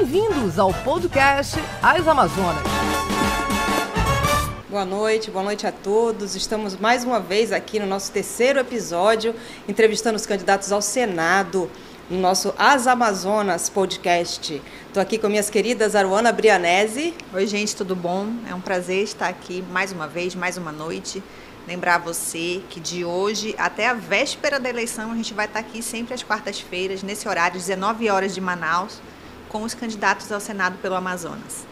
Bem-vindos ao podcast As Amazonas. Boa noite, boa noite a todos. Estamos mais uma vez aqui no nosso terceiro episódio, entrevistando os candidatos ao Senado, no nosso As Amazonas podcast. Estou aqui com minhas queridas Aruana Brianese. Oi, gente, tudo bom? É um prazer estar aqui mais uma vez, mais uma noite. Lembrar você que de hoje até a véspera da eleição a gente vai estar aqui sempre às quartas-feiras, nesse horário, 19 horas de Manaus, com os candidatos ao Senado pelo Amazonas.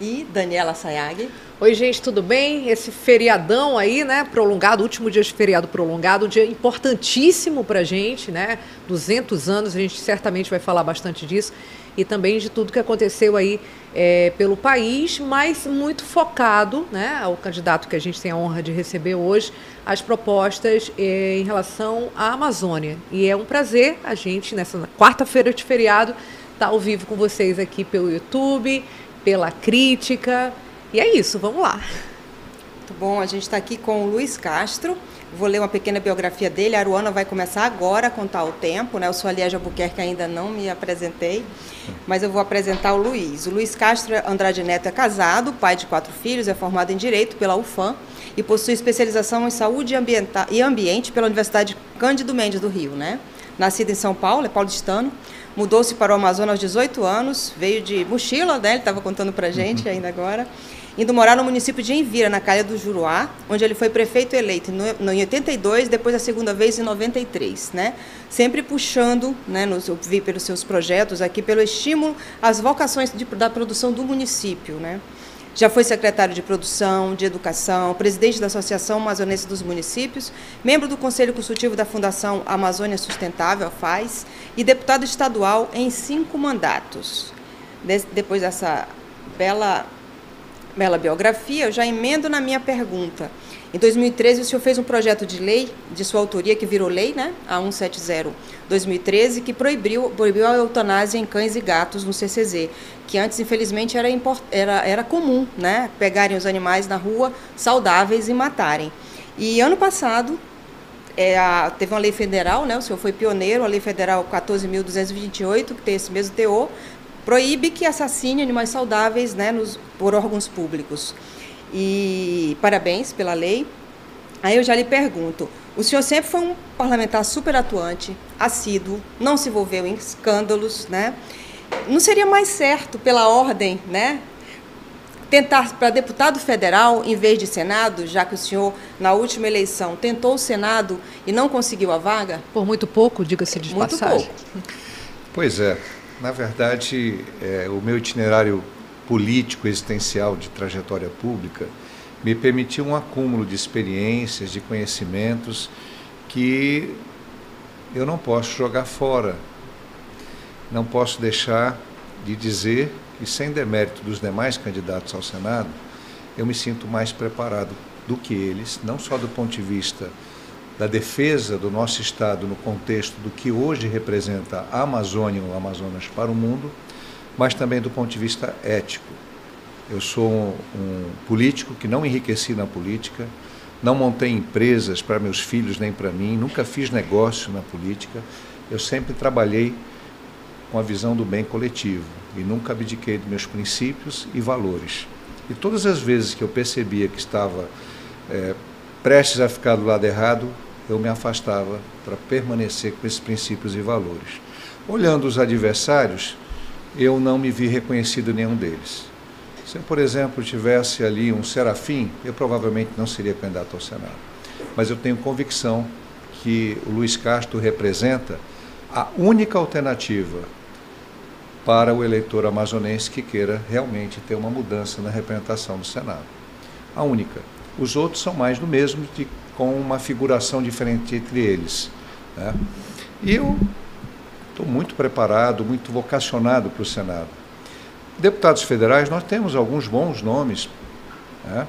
E Daniela Sayag. Oi, gente, tudo bem? Esse feriadão aí, né, prolongado, último dia de feriado prolongado, um dia importantíssimo para gente, né? 200 anos, a gente certamente vai falar bastante disso e também de tudo que aconteceu aí é, pelo país, mas muito focado, né, o candidato que a gente tem a honra de receber hoje, as propostas é, em relação à Amazônia. E é um prazer a gente, nessa quarta-feira de feriado, estar tá ao vivo com vocês aqui pelo YouTube, pela crítica. E é isso, vamos lá. Muito bom, a gente está aqui com o Luiz Castro. Vou ler uma pequena biografia dele. A Aruana vai começar agora a contar o tempo, né? Eu sou a Liege Albuquerque, ainda não me apresentei, mas eu vou apresentar o Luiz. O Luiz Castro Andrade Neto é casado, pai de quatro filhos, é formado em Direito pela UFAM e possui especialização em Saúde e Ambiente pela Universidade Cândido Mendes do Rio, né? Nascido em São Paulo, é paulistano, mudou-se para o Amazonas aos 18 anos, veio de mochila, né? Ele estava contando para gente ainda agora indo morar no município de Envira, na Calha do Juruá, onde ele foi prefeito eleito no, em 82, depois a segunda vez em 93, né? Sempre puxando, né, nos, eu vi pelos seus projetos aqui, pelo estímulo às vocações de, da produção do município, né? Já foi secretário de Produção, de Educação, presidente da Associação Amazonense dos Municípios, membro do Conselho Consultivo da Fundação Amazônia Sustentável, a FAZ, e deputado estadual em cinco mandatos. De, depois dessa bela bela biografia, eu já emendo na minha pergunta. Em 2013, o senhor fez um projeto de lei de sua autoria, que virou lei, né? A 170-2013, que proibiu, proibiu a eutanásia em cães e gatos no CCZ, que antes, infelizmente, era, import, era, era comum, né? Pegarem os animais na rua saudáveis e matarem. E ano passado, é, a, teve uma lei federal, né? O senhor foi pioneiro, a lei federal 14.228, que tem esse mesmo teor, proíbe que assassine animais saudáveis né, nos, por órgãos públicos. E parabéns pela lei. Aí eu já lhe pergunto: o senhor sempre foi um parlamentar super atuante, assíduo, não se envolveu em escândalos, né? Não seria mais certo, pela ordem, né? Tentar para deputado federal em vez de Senado, já que o senhor, na última eleição, tentou o Senado e não conseguiu a vaga? Por muito pouco, diga-se de muito passagem. Pouco. Pois é, na verdade, é, o meu itinerário político existencial de trajetória pública me permitiu um acúmulo de experiências, de conhecimentos que eu não posso jogar fora. Não posso deixar de dizer que, sem demérito dos demais candidatos ao Senado, eu me sinto mais preparado do que eles, não só do ponto de vista da defesa do nosso Estado no contexto do que hoje representa a Amazônia ou Amazonas para o mundo, mas também do ponto de vista ético. Eu sou um, um político que não enriqueci na política, não montei empresas para meus filhos nem para mim, nunca fiz negócio na política. Eu sempre trabalhei com a visão do bem coletivo e nunca abdiquei dos meus princípios e valores. E todas as vezes que eu percebia que estava é, prestes a ficar do lado errado, eu me afastava para permanecer com esses princípios e valores. Olhando os adversários, eu não me vi reconhecido em nenhum deles. Se eu, por exemplo, tivesse ali um serafim, eu provavelmente não seria candidato ao Senado. Mas eu tenho convicção que o Luiz Castro representa a única alternativa para o eleitor amazonense que queira realmente ter uma mudança na representação do Senado. A única. Os outros são mais do mesmo, de com uma figuração diferente entre eles. Né? E eu estou muito preparado, muito vocacionado para o Senado. Deputados federais, nós temos alguns bons nomes, né?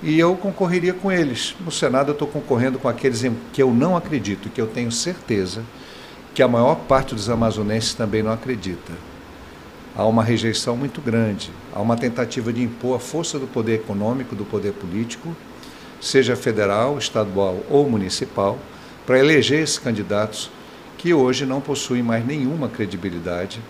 e eu concorreria com eles. No Senado, eu estou concorrendo com aqueles em que eu não acredito, que eu tenho certeza que a maior parte dos amazonenses também não acredita. Há uma rejeição muito grande, há uma tentativa de impor a força do poder econômico, do poder político, seja federal, estadual ou municipal, para eleger esses candidatos que hoje não possuem mais nenhuma credibilidade,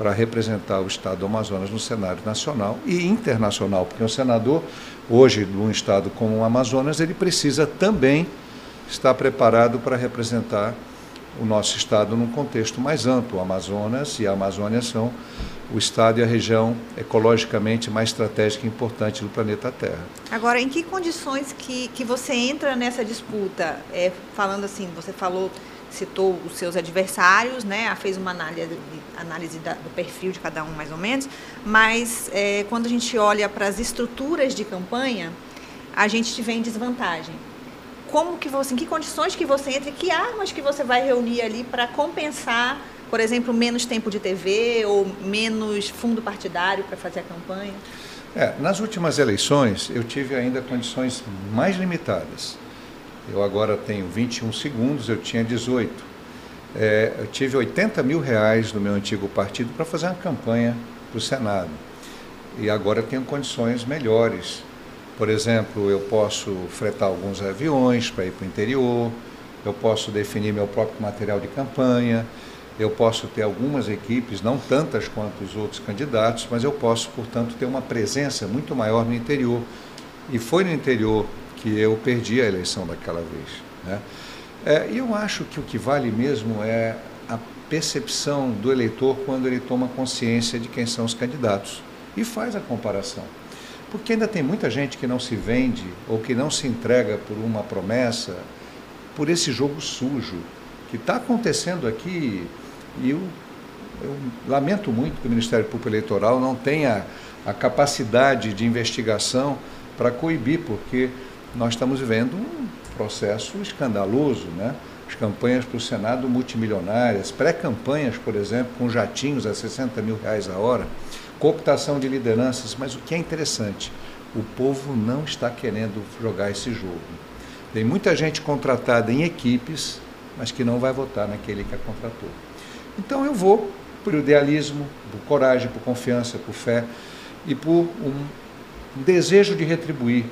para representar o Estado do Amazonas no cenário nacional e internacional, porque um senador, hoje, de um Estado como o Amazonas, ele precisa também estar preparado para representar o nosso Estado num contexto mais amplo. O Amazonas e a Amazônia são o Estado e a região ecologicamente mais estratégica e importante do planeta Terra. Agora, em que condições que, que você entra nessa disputa? É, falando assim, você falou citou os seus adversários, né? fez uma análise, análise da, do perfil de cada um mais ou menos, mas é, quando a gente olha para as estruturas de campanha, a gente te vê em desvantagem. Como que você, em que condições que você entra, que armas que você vai reunir ali para compensar, por exemplo, menos tempo de TV ou menos fundo partidário para fazer a campanha? É, nas últimas eleições eu tive ainda condições mais limitadas. Eu agora tenho 21 segundos, eu tinha 18. É, eu tive 80 mil reais do meu antigo partido para fazer uma campanha para o Senado. E agora tenho condições melhores. Por exemplo, eu posso fretar alguns aviões para ir para o interior, eu posso definir meu próprio material de campanha, eu posso ter algumas equipes, não tantas quanto os outros candidatos, mas eu posso, portanto, ter uma presença muito maior no interior. E foi no interior que eu perdi a eleição daquela vez. Né? É, e eu acho que o que vale mesmo é a percepção do eleitor quando ele toma consciência de quem são os candidatos e faz a comparação. Porque ainda tem muita gente que não se vende ou que não se entrega por uma promessa, por esse jogo sujo que está acontecendo aqui. E eu, eu, lamento muito que o Ministério Público Eleitoral não tenha a capacidade de investigação para coibir, porque nós estamos vivendo um processo escandaloso, né? As campanhas para o Senado multimilionárias, pré-campanhas, por exemplo, com jatinhos a 60 mil reais a hora, cooptação de lideranças, mas o que é interessante, o povo não está querendo jogar esse jogo. Tem muita gente contratada em equipes, mas que não vai votar naquele que a contratou. Então eu vou por idealismo, por coragem, por confiança, por fé e por um desejo de retribuir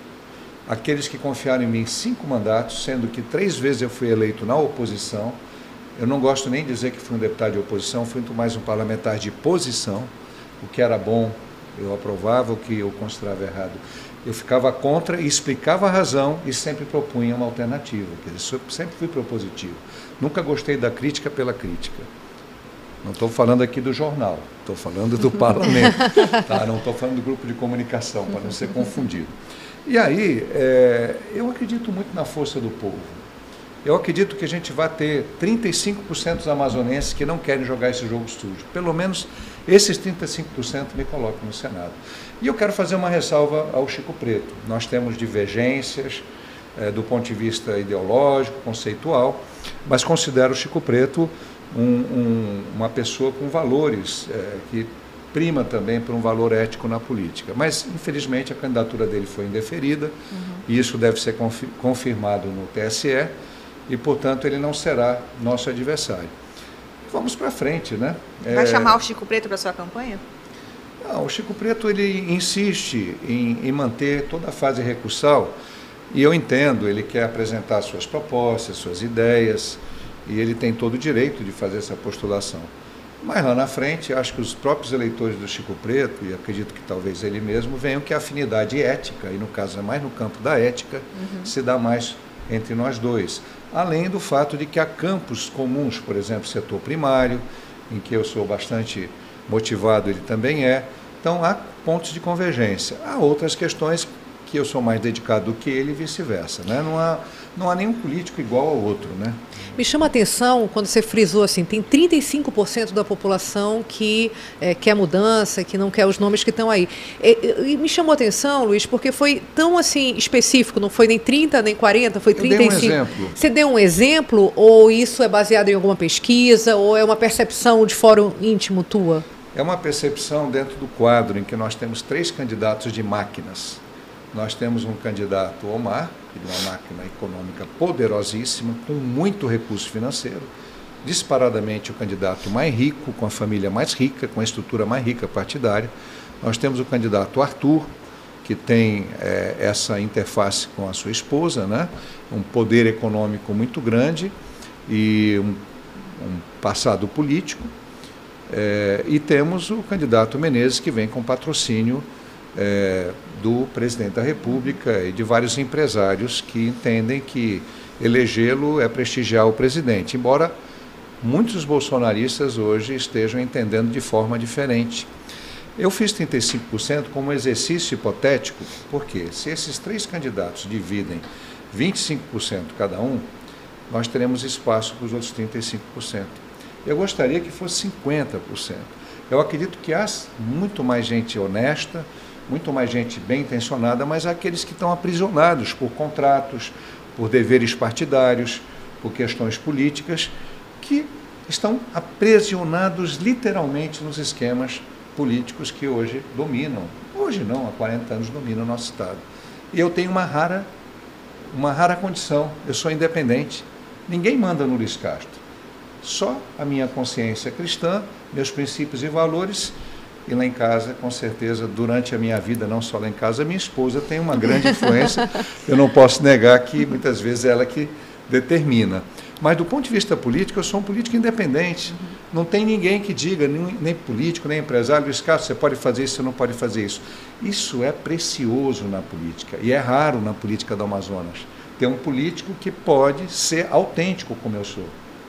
aqueles que confiaram em mim cinco mandatos, sendo que três vezes eu fui eleito na oposição. Eu não gosto nem de dizer que fui um deputado de oposição, fui muito mais um parlamentar de posição. O que era bom, eu aprovava, o que eu considerava errado. Eu ficava contra e explicava a razão e sempre propunha uma alternativa. Quer dizer, sempre fui propositivo. Nunca gostei da crítica pela crítica. Não estou falando aqui do jornal, estou falando do parlamento. Tá? Não estou falando do grupo de comunicação, para não ser confundido. E aí, é, eu acredito muito na força do povo. Eu acredito que a gente vai ter 35% dos amazonenses que não querem jogar esse jogo sujo. Pelo menos esses 35% me colocam no Senado. E eu quero fazer uma ressalva ao Chico Preto. Nós temos divergências é, do ponto de vista ideológico, conceitual, mas considero o Chico Preto um, um, uma pessoa com valores é, que prima também por um valor ético na política. Mas, infelizmente, a candidatura dele foi indeferida uhum. e isso deve ser confirmado no TSE e, portanto, ele não será nosso adversário. Vamos para frente, né? Vai é... chamar o Chico Preto para sua campanha? Não, o Chico Preto ele insiste em, em manter toda a fase recursal e eu entendo, ele quer apresentar suas propostas, suas ideias e ele tem todo o direito de fazer essa postulação. Mas lá na frente, acho que os próprios eleitores do Chico Preto, e acredito que talvez ele mesmo, venham que a afinidade ética, e no caso é mais no campo da ética, uhum. se dá mais entre nós dois. Além do fato de que há campos comuns, por exemplo, setor primário, em que eu sou bastante motivado, ele também é. Então há pontos de convergência. Há outras questões que eu sou mais dedicado do que ele e vice-versa. Né? Não, há, não há nenhum político igual ao outro. Né? Me chama a atenção quando você frisou assim, tem 35% da população que é, quer mudança, que não quer os nomes que estão aí. E, e, me chamou a atenção, Luiz, porque foi tão assim específico, não foi nem 30, nem 40, foi 35. Eu dei um exemplo. Você deu um exemplo ou isso é baseado em alguma pesquisa ou é uma percepção de fórum íntimo tua? É uma percepção dentro do quadro em que nós temos três candidatos de máquinas nós temos um candidato, Omar, que é uma máquina econômica poderosíssima, com muito recurso financeiro, disparadamente o candidato mais rico, com a família mais rica, com a estrutura mais rica partidária. Nós temos o candidato Arthur, que tem é, essa interface com a sua esposa, né? um poder econômico muito grande e um, um passado político. É, e temos o candidato Menezes, que vem com patrocínio é, do presidente da República e de vários empresários que entendem que elegê-lo é prestigiar o presidente, embora muitos bolsonaristas hoje estejam entendendo de forma diferente. Eu fiz 35% como exercício hipotético, porque se esses três candidatos dividem 25% cada um, nós teremos espaço para os outros 35%. Eu gostaria que fosse 50%. Eu acredito que há muito mais gente honesta, muito mais gente bem intencionada, mas aqueles que estão aprisionados por contratos, por deveres partidários, por questões políticas, que estão aprisionados literalmente nos esquemas políticos que hoje dominam, hoje não, há 40 anos dominam o nosso Estado. E eu tenho uma rara, uma rara condição, eu sou independente. Ninguém manda no Luiz Castro. Só a minha consciência cristã, meus princípios e valores, e lá em casa, com certeza, durante a minha vida, não só lá em casa, minha esposa tem uma grande influência. Eu não posso negar que muitas vezes ela que determina. Mas do ponto de vista político, eu sou um político independente. Não tem ninguém que diga, nem, nem político, nem empresário, Luiz Carlos, você pode fazer isso, você não pode fazer isso. Isso é precioso na política e é raro na política do Amazonas. Ter um político que pode ser autêntico como eu sou.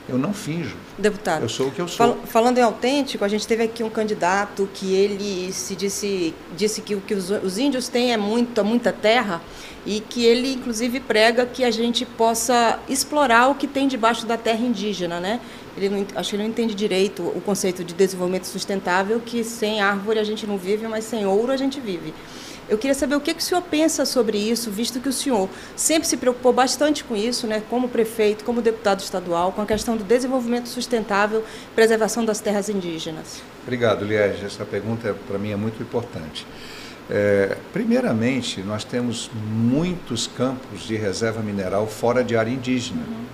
Eu não finjo. Deputado. Eu sou o que eu sou. Fal falando em autêntico, a gente teve aqui um candidato que ele se disse, disse que o que os, os índios têm é muito, muita terra e que ele inclusive prega que a gente possa explorar o que tem debaixo da terra indígena, né? Ele não, acho que ele não entende direito o conceito de desenvolvimento sustentável, que sem árvore a gente não vive, mas sem ouro a gente vive. Eu queria saber o que, que o senhor pensa sobre isso, visto que o senhor sempre se preocupou bastante com isso, né, como prefeito, como deputado estadual, com a questão do desenvolvimento sustentável, preservação das terras indígenas. Obrigado, Liege. Essa pergunta para mim é muito importante. É, primeiramente, nós temos muitos campos de reserva mineral fora de área indígena. Uhum.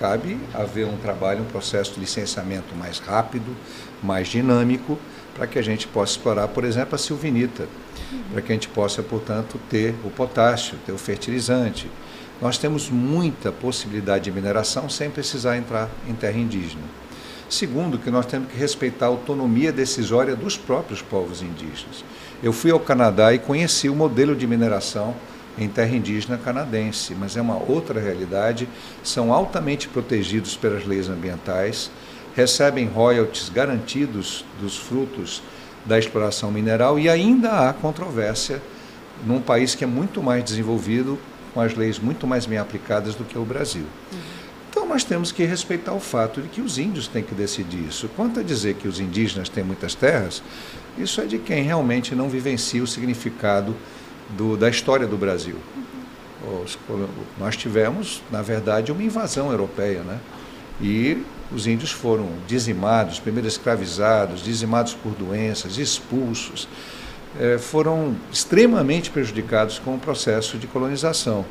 Cabe haver um trabalho, um processo de licenciamento mais rápido, mais dinâmico, para que a gente possa explorar, por exemplo, a silvinita para que a gente possa, portanto, ter o potássio, ter o fertilizante. Nós temos muita possibilidade de mineração sem precisar entrar em terra indígena. Segundo, que nós temos que respeitar a autonomia decisória dos próprios povos indígenas. Eu fui ao Canadá e conheci o modelo de mineração em terra indígena canadense, mas é uma outra realidade, são altamente protegidos pelas leis ambientais, recebem royalties garantidos dos frutos da exploração mineral e ainda há controvérsia num país que é muito mais desenvolvido, com as leis muito mais bem aplicadas do que o Brasil. Uhum. Então nós temos que respeitar o fato de que os índios têm que decidir isso. Quanto a dizer que os indígenas têm muitas terras, isso é de quem realmente não vivencia o significado do, da história do Brasil. Uhum. Os, nós tivemos, na verdade, uma invasão europeia, né? E os índios foram dizimados, primeiro escravizados, dizimados por doenças, expulsos, é, foram extremamente prejudicados com o processo de colonização.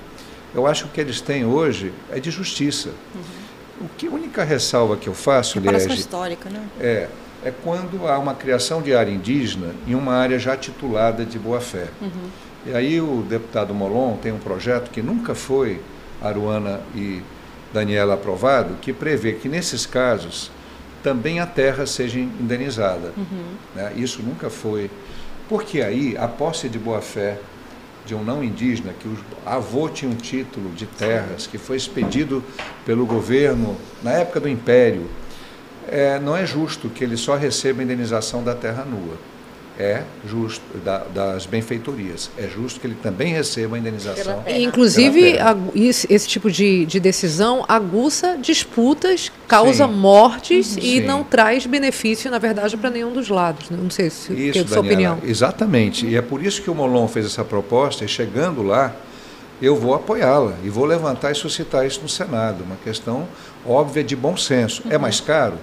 Eu acho que o que eles têm hoje é de justiça. Uhum. O que a única ressalva que eu faço, Liege, histórica, né? É, é quando há uma criação de área indígena em uma área já titulada de boa-fé. Uhum. E aí o deputado Molon tem um projeto que nunca foi Aruana e Daniela aprovado, que prevê que nesses casos também a terra seja indenizada. Uhum. Né? Isso nunca foi. Porque aí a posse de boa-fé de um não indígena, que o avô tinha um título de terras, que foi expedido pelo governo na época do Império, é, não é justo que ele só receba a indenização da terra nua é justo, da, das benfeitorias, é justo que ele também receba a indenização. Inclusive, esse tipo de, de, decisão aguça disputas, causa sim. mortes uhum. e sim. não traz benefício, na verdade, para nenhum dos lados. Né? Não sei se isso, é a sua opinião. Exatamente, e é por isso que o Molon fez essa proposta, e chegando lá, eu vou apoiá-la e vou levantar e suscitar isso no Senado, uma questão óbvia de bom senso. É uhum. É mais caro?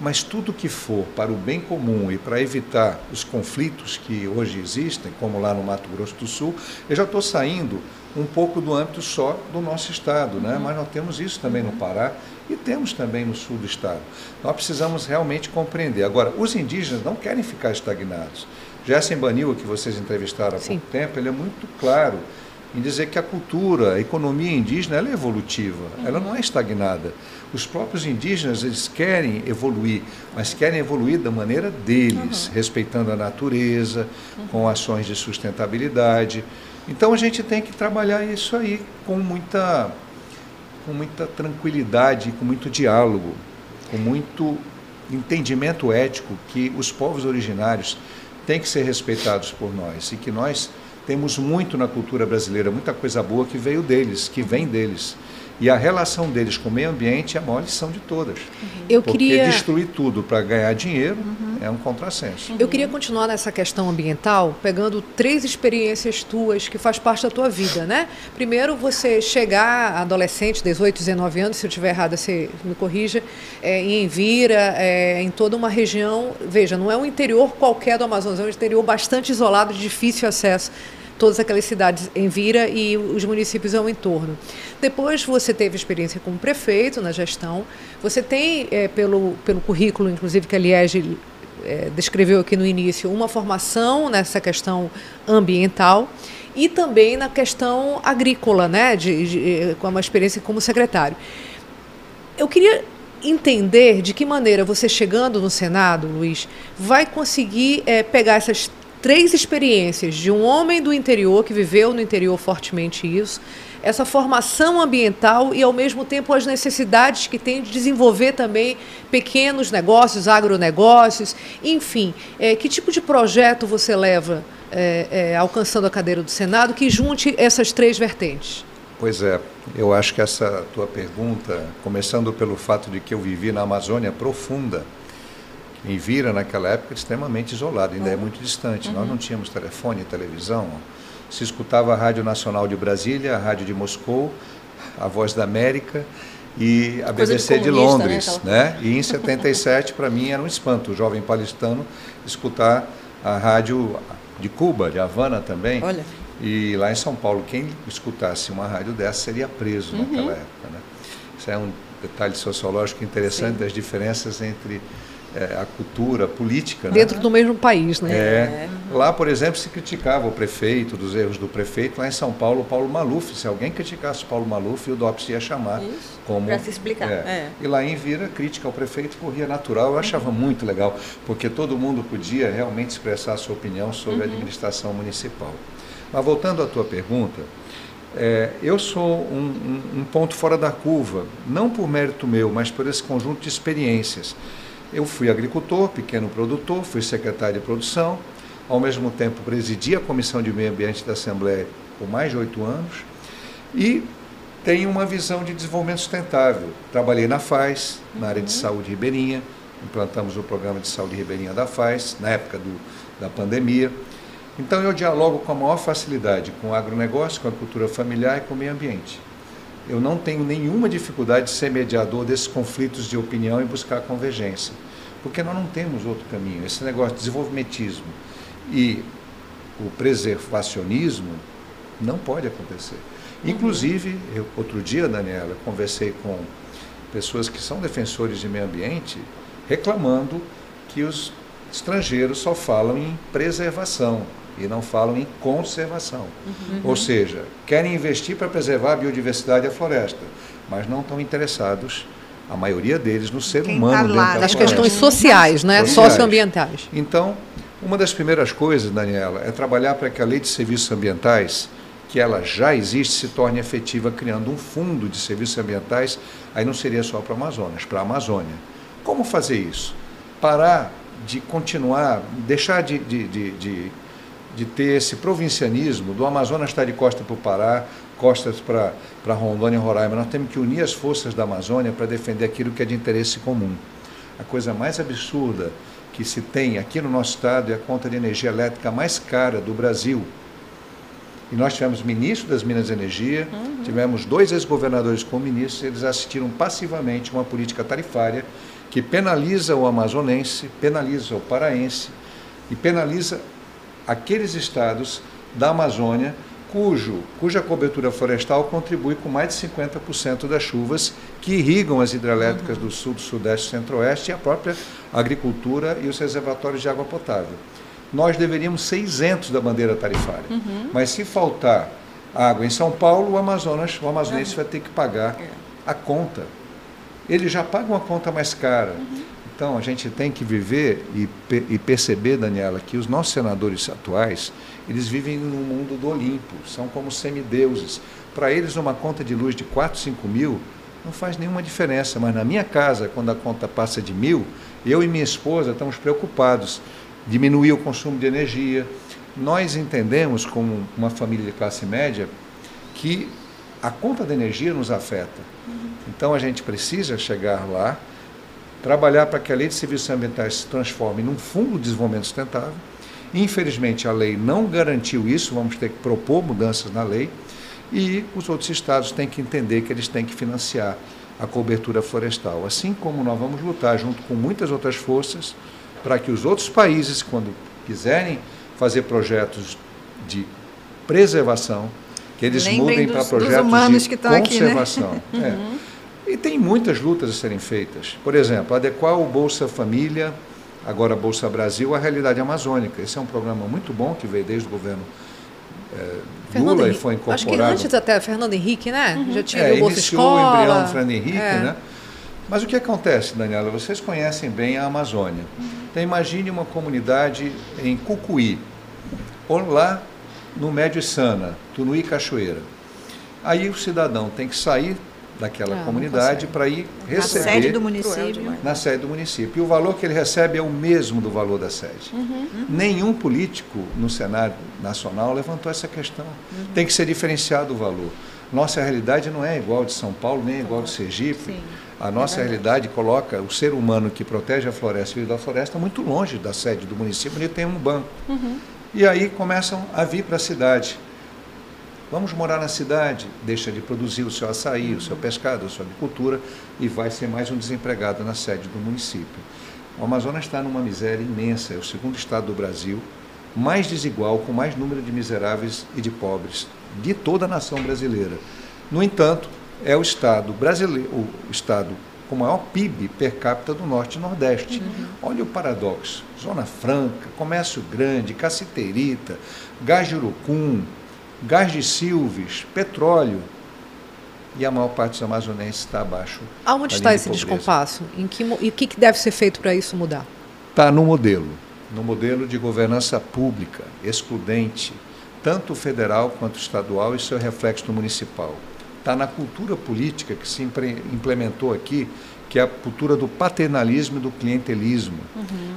Mas tudo que for para o bem comum e para evitar os conflitos que hoje existem, como lá no Mato Grosso do Sul, eu já estou saindo um pouco do âmbito só do nosso estado, né? Uhum. mas nós temos isso também no Pará e temos também no sul do estado. Nós precisamos realmente compreender. Agora, os indígenas não querem ficar estagnados. Jessen Banil, que vocês entrevistaram há Sim. pouco tempo, ele é muito claro em dizer que a cultura, a economia indígena, ela é evolutiva, ela não é estagnada. Os próprios indígenas, eles querem evoluir, mas querem evoluir da maneira deles, uhum. respeitando a natureza, com ações de sustentabilidade. Então a gente tem que trabalhar isso aí com muita, com muita tranquilidade, com muito diálogo, com muito entendimento ético que os povos originários têm que ser respeitados por nós e que nós temos muito na cultura brasileira, muita coisa boa que veio deles, que vem deles. E a relação deles com o meio ambiente é a maior lição de todas. Uhum. Eu Porque queria... destruir tudo para ganhar dinheiro uhum. é um contrassenso. Eu queria continuar nessa questão ambiental, pegando três experiências tuas que faz parte da tua vida, né? Primeiro, você chegar adolescente, 18, 19 anos, se eu estiver errada, você me corrija, é, em Envira, é, em toda uma região, veja, não é um interior qualquer do Amazonas, é um interior bastante isolado, de difícil acesso todas aquelas cidades em Vira e os municípios ao entorno. Depois você teve experiência como prefeito na gestão, você tem, é, pelo, pelo currículo, inclusive, que a Liege é, descreveu aqui no início, uma formação nessa questão ambiental e também na questão agrícola, né, de, de, com uma experiência como secretário. Eu queria entender de que maneira você chegando no Senado, Luiz, vai conseguir é, pegar essas três experiências de um homem do interior que viveu no interior fortemente isso, essa formação ambiental e ao mesmo tempo as necessidades que tem de desenvolver também pequenos negócios, agronegócios, enfim, é, que tipo de projeto você leva é, é, alcançando a cadeira do Senado que junte essas três vertentes? Pois é, eu acho que essa tua pergunta, começando pelo fato de que eu vivi na Amazônia profunda, em Vira, naquela época, extremamente isolado, ainda é uhum. é muito distante. Uhum. Nós não tínhamos telefone, televisão. Se escutava a Rádio Nacional de Brasília, a Rádio de Moscou, a Voz da América e a Coisa BBC de, de, né, Londres. Né? né? E em 77, para mim, era um espanto, o jovem palestino, escutar a rádio de Cuba, de Havana também. Olha. E lá em São Paulo, quem escutasse uma rádio dessa seria preso uhum. naquela época. Né? Isso é um detalhe sociológico interessante Sim. das diferenças entre a cultura política. Né? Dentro né? do mesmo país, né? É. Lá, por exemplo, se criticava o prefeito, dos erros do prefeito. Lá em São Paulo, Paulo Maluf. Se alguém criticasse Paulo Maluf, o DOPS ia chamar Isso, como... Para se explicar. É. É. E lá em Vira, crítica ao prefeito corria natural. Eu achava uhum. muito legal, porque todo mundo podia realmente expressar a sua opinião sobre uhum. a administração municipal. Mas voltando à tua pergunta, é, eu sou um, um, um ponto fora da curva, não por mérito meu, mas por esse conjunto de experiências. Eu fui agricultor, pequeno produtor, fui secretário de produção, ao mesmo tempo presidi a Comissão de Meio Ambiente da Assembleia por mais de oito anos e tenho uma visão de desenvolvimento sustentável. Trabalhei na FAS, na área de uhum. saúde ribeirinha, implantamos o programa de saúde ribeirinha da FAS, na época do, da pandemia. Então eu dialogo com a maior facilidade com o agronegócio, com a cultura familiar e com o meio ambiente eu não tenho nenhuma dificuldade de ser mediador desses conflitos de opinião e buscar convergência, porque nós não temos outro caminho. Esse negócio de desenvolvimentismo e o preservacionismo não pode acontecer. Inclusive, eu, outro dia, Daniela, conversei com pessoas que são defensores de meio ambiente, reclamando que os estrangeiros só falam em preservação e não falam em conservação. Uhum. Ou seja, querem investir para preservar a biodiversidade e a floresta, mas não estão interessados, a maioria deles, no ser Quem humano. Tá lá, das questões sociais, né? Sociais. socioambientais. Então, uma das primeiras coisas, Daniela, é trabalhar para que a lei de serviços ambientais, que ela já existe, se torne efetiva, criando um fundo de serviços ambientais, aí não seria só para o Amazonas, para a Amazônia. Como fazer isso? Parar de continuar, deixar de, de, de, de de ter esse provincianismo, do Amazonas estar de costa para o Pará, costas para, para Rondônia e Roraima. Nós temos que unir as forças da Amazônia para defender aquilo que é de interesse comum. A coisa mais absurda que se tem aqui no nosso estado é a conta de energia elétrica mais cara do Brasil. E nós tivemos ministro das Minas e Energia, uhum. tivemos dois ex-governadores como ministros, eles assistiram passivamente uma política tarifária que penaliza o amazonense, penaliza o paraense e penaliza aqueles estados da Amazônia cujo, cuja cobertura florestal contribui com mais de 50% das chuvas que irrigam as hidrelétricas uhum. do sul, do sudeste, centro-oeste e a própria agricultura e os reservatórios de água potável. Nós deveríamos ser isentos da bandeira tarifária, uhum. mas se faltar água em São Paulo, o Amazonas, o amazonense vai ter que pagar É. a conta. Ele já paga uma conta mais cara. Uhum. Então a gente tem que viver e, e perceber, Daniela, que os nossos senadores atuais, eles vivem no mundo do Olimpo, são como semideuses. Para eles, uma conta de luz de 4, 5 mil não faz nenhuma diferença, mas na minha casa, quando a conta passa de mil, eu e minha esposa estamos preocupados. Diminuir o consumo de energia. Nós entendemos, como uma família de classe média, que a conta de energia nos afeta. Então a gente precisa chegar lá, trabalhar para que a lei de serviços ambientais se transforme num fundo de desenvolvimento sustentável. Infelizmente a lei não garantiu isso, vamos ter que propor mudanças na lei e os outros estados têm que entender que eles têm que financiar a cobertura florestal, assim como nós vamos lutar junto com muitas outras forças para que os outros países, quando quiserem fazer projetos de preservação, que eles Lembrem mudem para dos- dos projetos humanos de que estão aqui, né? conservação. É. E tem muitas lutas a serem feitas. Por exemplo, adequar o Bolsa Família, agora Bolsa Brasil, à realidade amazônica. Esse é um programa muito bom que veio desde o governo Fernando Lula e Henrique- foi Acho que incorporado. antes até Fernando Henrique, né? Já tinha É, o Bolsa iniciou Escola. o embrião do Fernando Henrique, É. né? Mas o que acontece, Daniela? Vocês conhecem bem a Amazônia. Então imagine uma comunidade em Cucuí, ou lá no Médio Sana, Tunuí Cachoeira. Aí o cidadão tem que sair daquela Ah, não comunidade consegue. para ir Na receber sede do município. na sede do município. E o valor que ele recebe é o mesmo do valor da sede. Nenhum político no cenário nacional levantou essa questão. Tem que ser diferenciado o valor. Nossa realidade não é igual de São Paulo, nem igual de Sergipe. Sim. A nossa realidade coloca o ser humano que protege a floresta e da floresta muito longe da sede do município, onde tem um banco. E aí começam a vir para a cidade. Vamos morar na cidade, deixa de produzir o seu açaí, o seu pescado, a sua agricultura e vai ser mais um desempregado na sede do município. O Amazonas está numa miséria imensa, é o segundo estado do Brasil, mais desigual, com mais número de miseráveis e de pobres de toda a nação brasileira. No entanto, é o estado brasileiro, o estado com maior PIB per capita do Norte e Nordeste. Olha o paradoxo. Zona Franca, comércio grande, caciterita, gás de urucum, gás de silves, petróleo. E a maior parte dos amazonenses está abaixo. Aonde está esse pobreza. descompasso? Em que, e o que, que deve ser feito para isso mudar? Está no modelo, no modelo de governança pública, excludente, tanto federal quanto estadual e seu reflexo no municipal. Está na cultura política que se implementou aqui, que é a cultura do paternalismo e do clientelismo.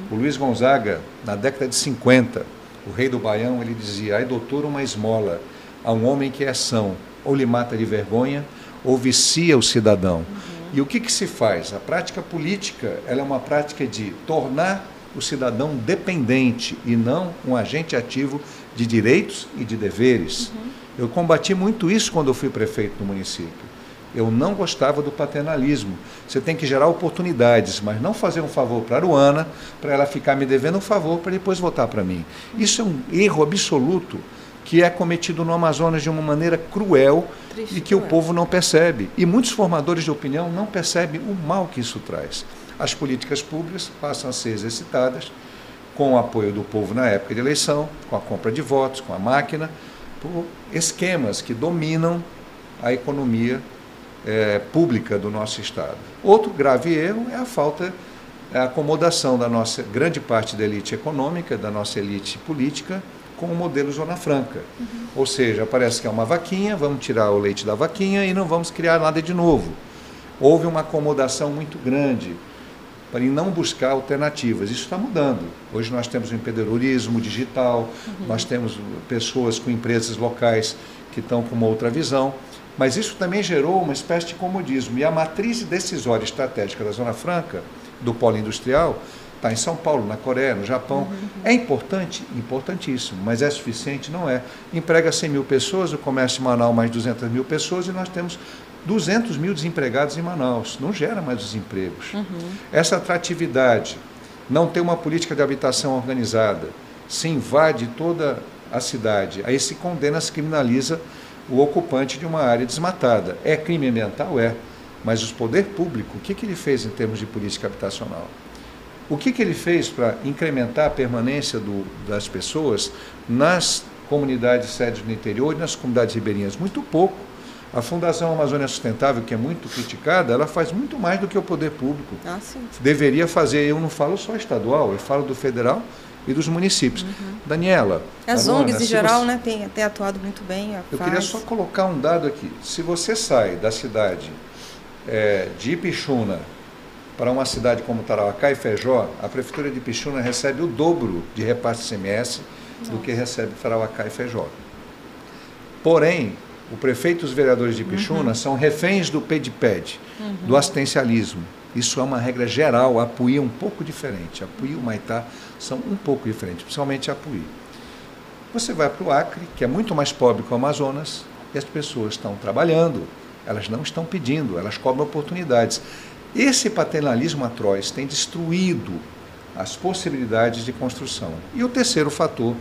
O Luiz Gonzaga, na década de 50, o rei do Baião, ele dizia: ai doutor, uma esmola a um homem que é são, ou lhe mata de vergonha, ou vicia o cidadão. E o que, que se faz? A prática política ela é uma prática de tornar o cidadão dependente e não um agente ativo de direitos e de deveres. Eu combati muito isso quando eu fui prefeito do município. Eu não gostava do paternalismo. Você tem que gerar oportunidades, mas não fazer um favor para a Aruana, para ela ficar me devendo um favor para depois votar para mim. Isso é um erro absoluto que é cometido no Amazonas de uma maneira cruel Triste, e que o cruel. povo não percebe. E muitos formadores de opinião não percebem o mal que isso traz. As políticas públicas passam a ser exercitadas com o apoio do povo na época de eleição, com a compra de votos, com a máquina, por esquemas que dominam a economia eh, pública do nosso Estado. Outro grave erro é a falta, é a acomodação da nossa grande parte da elite econômica, da nossa elite política, com o modelo Zona Franca. Ou seja, parece que é uma vaquinha, vamos tirar o leite da vaquinha e não vamos criar nada de novo. Houve uma acomodação muito grande para não buscar alternativas. Isso está mudando. Hoje nós temos o empreendedorismo digital, nós temos pessoas com empresas locais que estão com uma outra visão, mas isso também gerou uma espécie de comodismo. E a matriz decisória estratégica da Zona Franca, do polo industrial, está em São Paulo, na Coreia, no Japão. É importante? Importantíssimo, mas é suficiente? Não é. Emprega 100 mil pessoas, o comércio em Manaus mais 200 mil pessoas e nós temos 200 mil desempregados em Manaus. Não gera mais os empregos. Essa atratividade, não ter uma política de habitação organizada, se invade toda a cidade, aí se condena, se criminaliza o ocupante de uma área desmatada. É crime ambiental? É. Mas o poder público, o que, que ele fez em termos de política habitacional? O que, que ele fez para incrementar a permanência do, das pessoas nas comunidades sedes no interior e nas comunidades ribeirinhas? Muito pouco. A Fundação Amazônia Sustentável, que é muito criticada, ela faz muito mais do que o poder público. Ah, sim. Deveria fazer, eu não falo só estadual, eu falo do federal e dos municípios. Daniela. As ONGs em geral, você- né, tem, tem atuado muito bem. Eu faz. queria só colocar um dado aqui. Se você sai da cidade eh, de Ipixuna para uma cidade como Tarauacá e Feijó, a Prefeitura de Ipixuna recebe o dobro de repasse CMS do que recebe Tarauacá e Feijó. Porém, o prefeito e os vereadores de Ipixuna são reféns do PEDPED, do assistencialismo. Isso é uma regra geral, a Apuí é um pouco diferente. A Apuí e o Maitá são um pouco diferentes, principalmente a Apuí. Você vai para o Acre, que é muito mais pobre que o Amazonas, e as pessoas estão trabalhando, elas não estão pedindo, elas cobram oportunidades. Esse paternalismo atroz tem destruído as possibilidades de construção. E o terceiro fator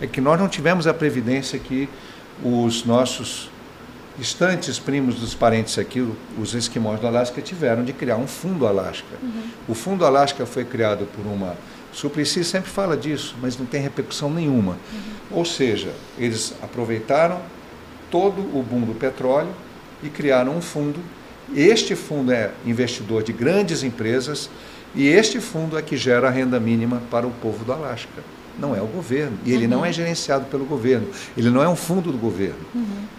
é que nós não tivemos a previdência que os nossos distantes primos dos parentes aqui, os esquimós do Alasca, tiveram de criar um fundo Alasca. O fundo Alasca foi criado por uma. Suplicy sempre fala disso, mas não tem repercussão nenhuma. Ou seja, eles aproveitaram todo o boom do petróleo e criaram um fundo. Este fundo é investidor de grandes empresas e este fundo é que gera a renda mínima para o povo do Alasca. Não é o governo. E ele não é gerenciado pelo governo. Ele não é um fundo do governo.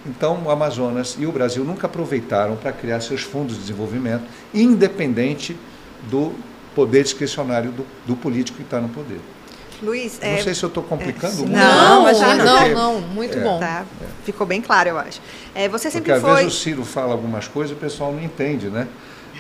Então, o Amazonas e o Brasil nunca aproveitaram para criar seus fundos de desenvolvimento, independente do poder discricionário do, do político que está no poder. Luiz, Não é, sei se eu estou complicando sim. muito. Não, Não, imagina. não, Porque- não, muito É. bom. tá, ficou bem claro, eu acho. É, você Porque sempre às foi. vezes o Ciro fala algumas coisas e o pessoal não entende, né?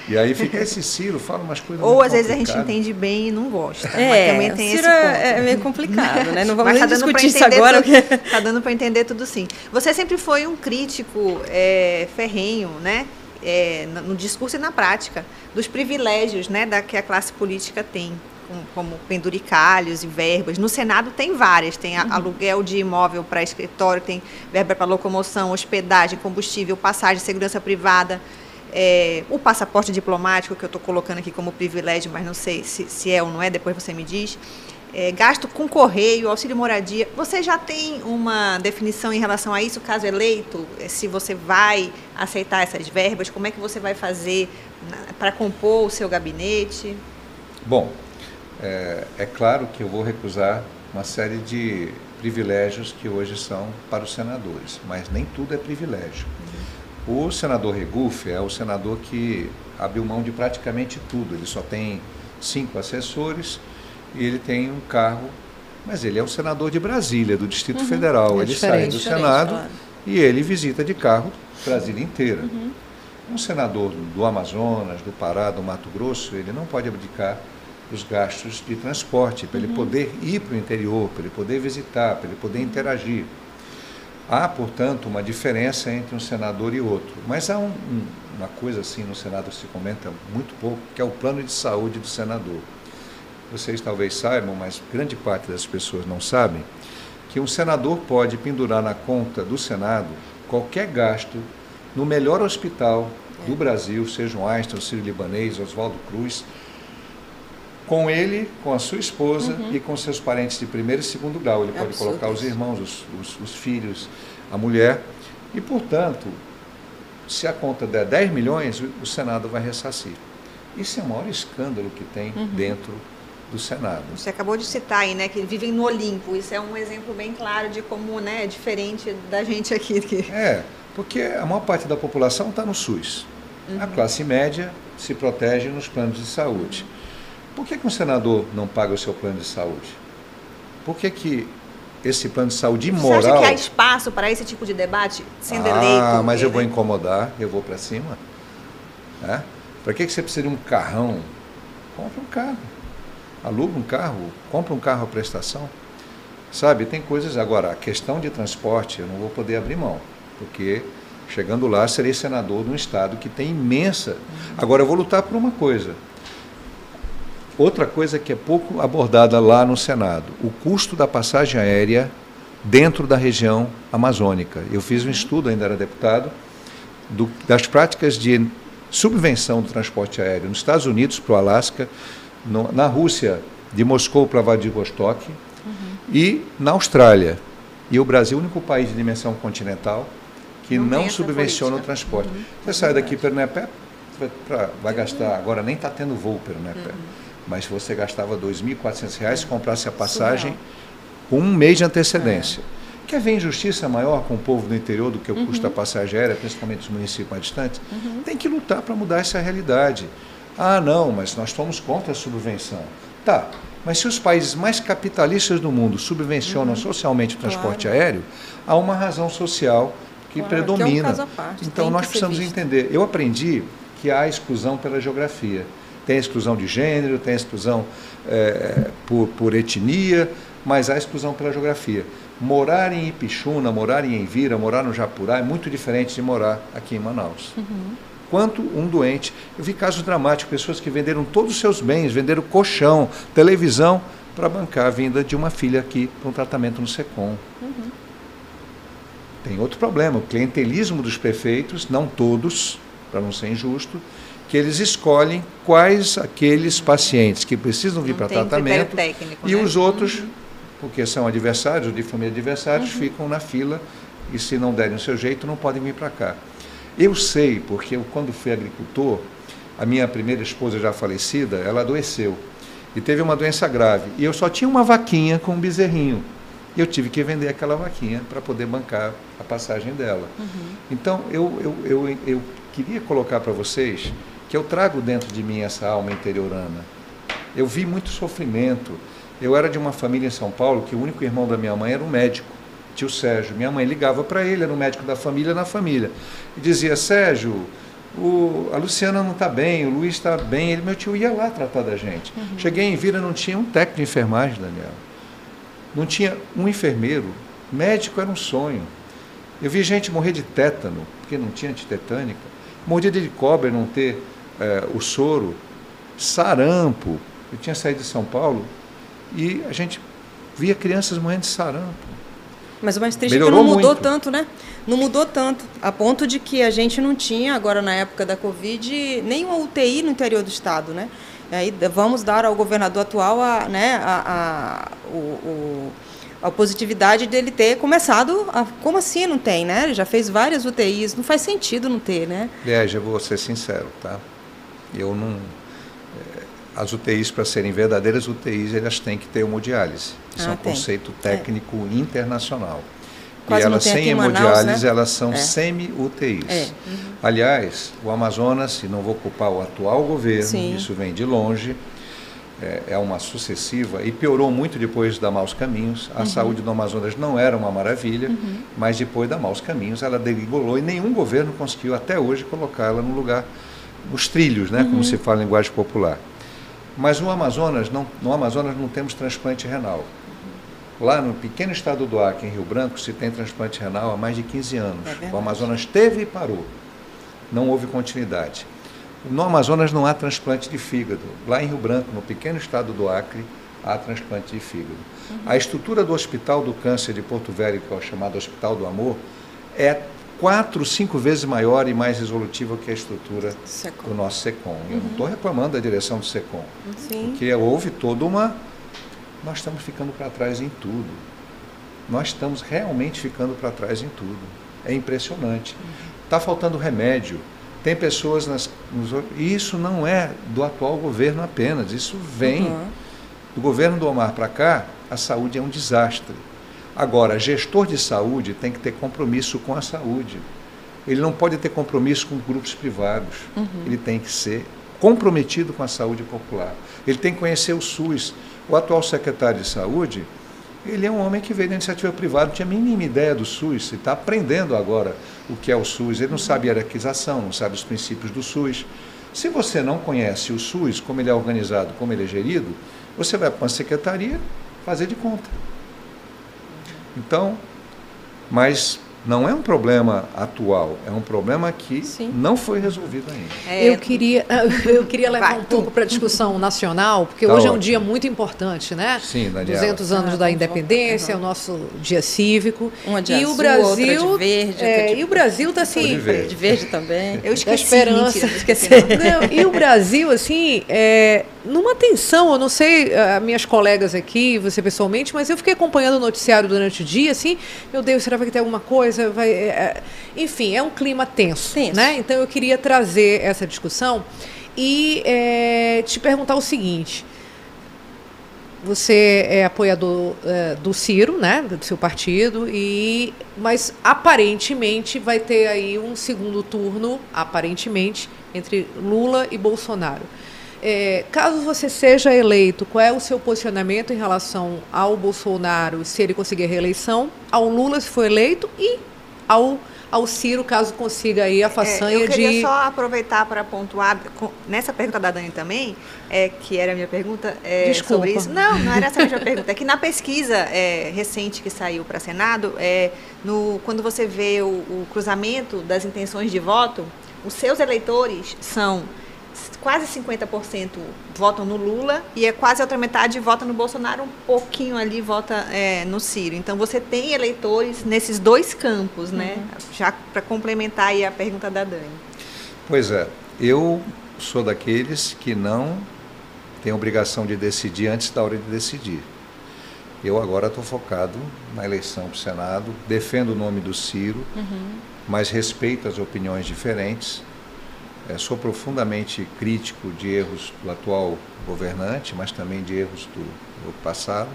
E aí fica esse Ciro, fala umas coisas Ou às vezes a gente entende bem e não gosta. mas É, também tem esse Ciro ponto. é, é meio complicado, né? Não vamos Mas nem tá discutir isso agora. tudo- porque- Tá dando para entender tudo sim. Você sempre foi um crítico é, ferrenho, né? É, no no discurso e na prática, dos privilégios né, da, que a classe política tem, com- como penduricalhos e verbas. No Senado tem várias, tem a- aluguel de imóvel para escritório, tem verba para locomoção, hospedagem, combustível, passagem, segurança privada. é, o passaporte diplomático, que eu estou colocando aqui como privilégio, mas não sei se, se é ou não é, depois você me diz. É, gasto com correio, auxílio moradia. Você já tem uma definição em relação a isso, caso eleito? É, Se você vai aceitar essas verbas, como é que você vai fazer para compor o seu gabinete? Bom, é, é claro que eu vou recusar uma série de privilégios que hoje são para os senadores, mas nem tudo é privilégio. O senador Regufe é o senador que abriu mão de praticamente tudo. Ele só tem cinco assessores e ele tem um carro, mas ele é o senador de Brasília, do Distrito Federal. É ele sai do Senado claro. e ele visita de carro Brasília inteira. Um senador do, do Amazonas, do Pará, do Mato Grosso, ele não pode abdicar dos gastos de transporte, para ele poder ir para o interior, para ele poder visitar, para ele poder interagir. Há, portanto, uma diferença entre um senador e outro. Mas há um- um- uma coisa assim no Senado que se comenta muito pouco, que é o plano de saúde do senador. Vocês talvez saibam, mas grande parte das pessoas não sabem, que um senador pode pendurar na conta do Senado qualquer gasto no melhor hospital do Brasil, seja um Einstein, o Sírio-Libanês, Oswaldo Cruz, com ele, com a sua esposa e com seus parentes de primeiro e segundo grau. Ele pode Absurdo colocar os irmãos, os, os- os filhos, a mulher. E, portanto, se a conta der 10 milhões, o- Senado vai ressarcir. Isso é o maior escândalo que tem dentro do Senado. Você acabou de citar aí, né, que vivem no Olimpo. Isso é um exemplo bem claro de como, né, é diferente da gente aqui. Que... É, porque a maior parte da população está no SUS. A classe média se protege nos planos de saúde. Por que, que um senador não paga o seu plano de saúde? Por que, que esse plano de saúde Você imoral... acha que há espaço para esse tipo de debate sendo ah, eleito? mas eu vou incomodar, eu vou para cima. Né? Para que, que você precisa de um carrão? Compra um carro. Aluga um carro, compra um carro à prestação. Sabe, tem coisas. Agora, a questão de transporte eu não vou poder abrir mão, porque chegando lá serei senador de um estado que tem imensa. Agora, eu vou lutar por uma coisa. Outra coisa que é pouco abordada lá no Senado: o custo da passagem aérea dentro da região amazônica. Eu fiz um estudo, ainda era deputado, do- das práticas de subvenção do transporte aéreo nos Estados Unidos para o Alasca, no- na Rússia, de Moscou para Vladivostok, e na Austrália. E o Brasil é o único país de dimensão continental que não, não subvenciona política. o transporte. Uhum. Você é sai daqui para o Nepé, vai gastar, agora nem está tendo voo para o uhum. Mas você gastava R$ 2.400 se comprasse a passagem com um mês de antecedência. É. Quer ver injustiça maior com o povo do interior do que o uhum. custo da passagem aérea, principalmente os municípios mais distantes? Uhum. Tem que lutar para mudar essa realidade. Ah, não, mas nós estamos contra a subvenção. Tá, mas se os países mais capitalistas do mundo subvencionam uhum. socialmente o transporte claro. aéreo, há uma razão social que claro, predomina. Que é um então nós precisamos entender. Eu aprendi que há exclusão pela geografia. Tem exclusão de gênero, tem exclusão é, por, por etnia, mas há exclusão pela geografia. Morar em Ipixuna, morar em Envira, morar no Japurá é muito diferente de morar aqui em Manaus. Uhum. Quanto um doente. Eu vi casos dramáticos, pessoas que venderam todos os seus bens, venderam colchão, televisão, para bancar a vinda de uma filha aqui para um tratamento no SECOM. Uhum. Tem outro problema, o clientelismo dos prefeitos, não todos, para não ser injusto, que eles escolhem quais aqueles pacientes que precisam vir para tratamento técnico, e né? os outros uhum porque são adversários, de família adversários, uhum. ficam na fila e se não derem o seu jeito não podem vir para cá. Eu sei, porque eu, quando fui agricultor, a minha primeira esposa já falecida, ela adoeceu e teve uma doença grave. E eu só tinha uma vaquinha com um bezerrinho. E eu tive que vender aquela vaquinha para poder bancar a passagem dela. Uhum. Então, eu, eu, eu, eu queria colocar para vocês que eu trago dentro de mim essa alma interiorana. Eu vi muito sofrimento, eu era de uma família em São Paulo que o único irmão da minha mãe era um médico, tio Sérgio. Minha mãe ligava para ele, era um médico da família na família, e dizia: Sérgio, o, a Luciana não está bem, o Luiz está bem. Ele, meu tio, ia lá tratar da gente. Uhum. Cheguei em Vira, não tinha um técnico de enfermagem, Daniel. Não tinha um enfermeiro. Médico era um sonho. Eu vi gente morrer de tétano, porque não tinha antitetânica. Mordida de cobra, não ter é, o soro. Sarampo. Eu tinha saído de São Paulo, e a gente via crianças morrendo de sarampo. Mas o mais triste Melhorou é que não mudou muito. tanto, né? Não mudou tanto, a ponto de que a gente não tinha, agora na época da Covid, nenhuma UTI no interior do estado, né? Aí vamos dar ao governador atual a, né, a, a, o, o, a positividade dele ter começado. A, como assim não tem, né? Ele já fez várias UTIs, não faz sentido não ter, né? Eu vou ser sincero, tá? Eu não as UTIs, para serem verdadeiras UTIs, elas têm que ter hemodiálise. Isso ah, é um tem. conceito técnico é. internacional. Quase e elas sem hemodiálise, né? elas são é. semi-UTIs. É. Uhum. Aliás, o Amazonas, e não vou culpar o atual governo, Sim. isso vem de longe, é, é, uma sucessiva e piorou muito depois da Maus Caminhos. A uhum. saúde do Amazonas não era uma maravilha, uhum. mas depois da Maus Caminhos ela degringolou e nenhum governo conseguiu até hoje colocá-la no lugar, nos trilhos, né, como uhum. se fala em linguagem popular. Mas no Amazonas não, no Amazonas não temos transplante renal. Lá no pequeno estado do Acre, em Rio Branco, se tem transplante renal há mais de 15 anos. É o Amazonas teve e parou. Não houve continuidade. No Amazonas não há transplante de fígado. Lá em Rio Branco, no pequeno estado do Acre, há transplante de fígado. Uhum. A estrutura do Hospital do Câncer de Porto Velho, que é o chamado Hospital do Amor, é quatro, cinco vezes maior e mais resolutiva que a estrutura Secom. do nosso SECOM. Eu não estou uhum. reclamando da direção do SECOM, Sim. porque houve toda uma. Nós estamos ficando para trás em tudo. Nós estamos realmente ficando para trás em tudo. É impressionante. Está uhum. faltando remédio. Tem pessoas nas. Nos, e isso não é do atual governo apenas, isso vem. Uhum. Do governo do Omar para cá, a saúde é um desastre. Agora, gestor de saúde tem que ter compromisso com a saúde. Ele não pode ter compromisso com grupos privados. Uhum. Ele tem que ser comprometido com a saúde popular. Ele tem que conhecer o SUS. O atual secretário de saúde, ele é um homem que veio da iniciativa privada, não tinha a mínima ideia do SUS, e está aprendendo agora o que é o SUS. Ele não sabe hierarquização, não sabe os princípios do SUS. Se você não conhece o SUS, como ele é organizado, como ele é gerido, você vai para uma secretaria fazer de conta. Então, mas não é um problema atual, é um problema que Sim. não foi resolvido ainda. É, eu queria, eu queria levar Vai, um pouco para a discussão nacional, porque tá hoje ótimo. é um dia muito importante, né? Sim, Daniela. 200 anos ah, da independência, é o nosso dia cívico. Uma de e azul, o Brasil, outra de verde. É, de... E o Brasil está assim... De verde. de verde também. Eu esqueci. Da esperança. Mentira, esqueci. Não, e o Brasil, assim, é, numa tensão, eu não sei, uh, minhas colegas aqui, você pessoalmente, mas eu fiquei acompanhando o noticiário durante o dia, assim, meu Deus, será que vai ter alguma coisa? Vai, é, enfim, é um clima tenso, tenso, né? Então eu queria trazer essa discussão e é, te perguntar o seguinte. Você é apoiador é, do Ciro, né, do seu partido, e mas aparentemente vai ter aí um segundo turno, aparentemente, entre Lula e Bolsonaro. É, caso você seja eleito, qual é o seu posicionamento em relação ao Bolsonaro, se ele conseguir a reeleição, ao Lula, se for eleito, e ao, ao Ciro, caso consiga aí a façanha de... É, eu queria de... só aproveitar para pontuar, nessa pergunta da Dani também, é, que era a minha pergunta é, sobre isso. Não, não era essa a minha pergunta. É que na pesquisa é, recente que saiu para Senado, é, no, quando você vê o, o cruzamento das intenções de voto, os seus eleitores são quase 50% votam no Lula e é quase a outra metade vota no Bolsonaro, um pouquinho ali vota é, no Ciro. Então você tem eleitores nesses dois campos, né? Uhum. Já para complementar aí a pergunta da Dani. Pois é, eu sou daqueles que não têm obrigação de decidir antes da hora de decidir. Eu agora estou focado na eleição para o Senado, defendo o nome do Ciro, uhum. mas respeito as opiniões diferentes sou profundamente crítico de erros do atual governante, mas também de erros do, do passado.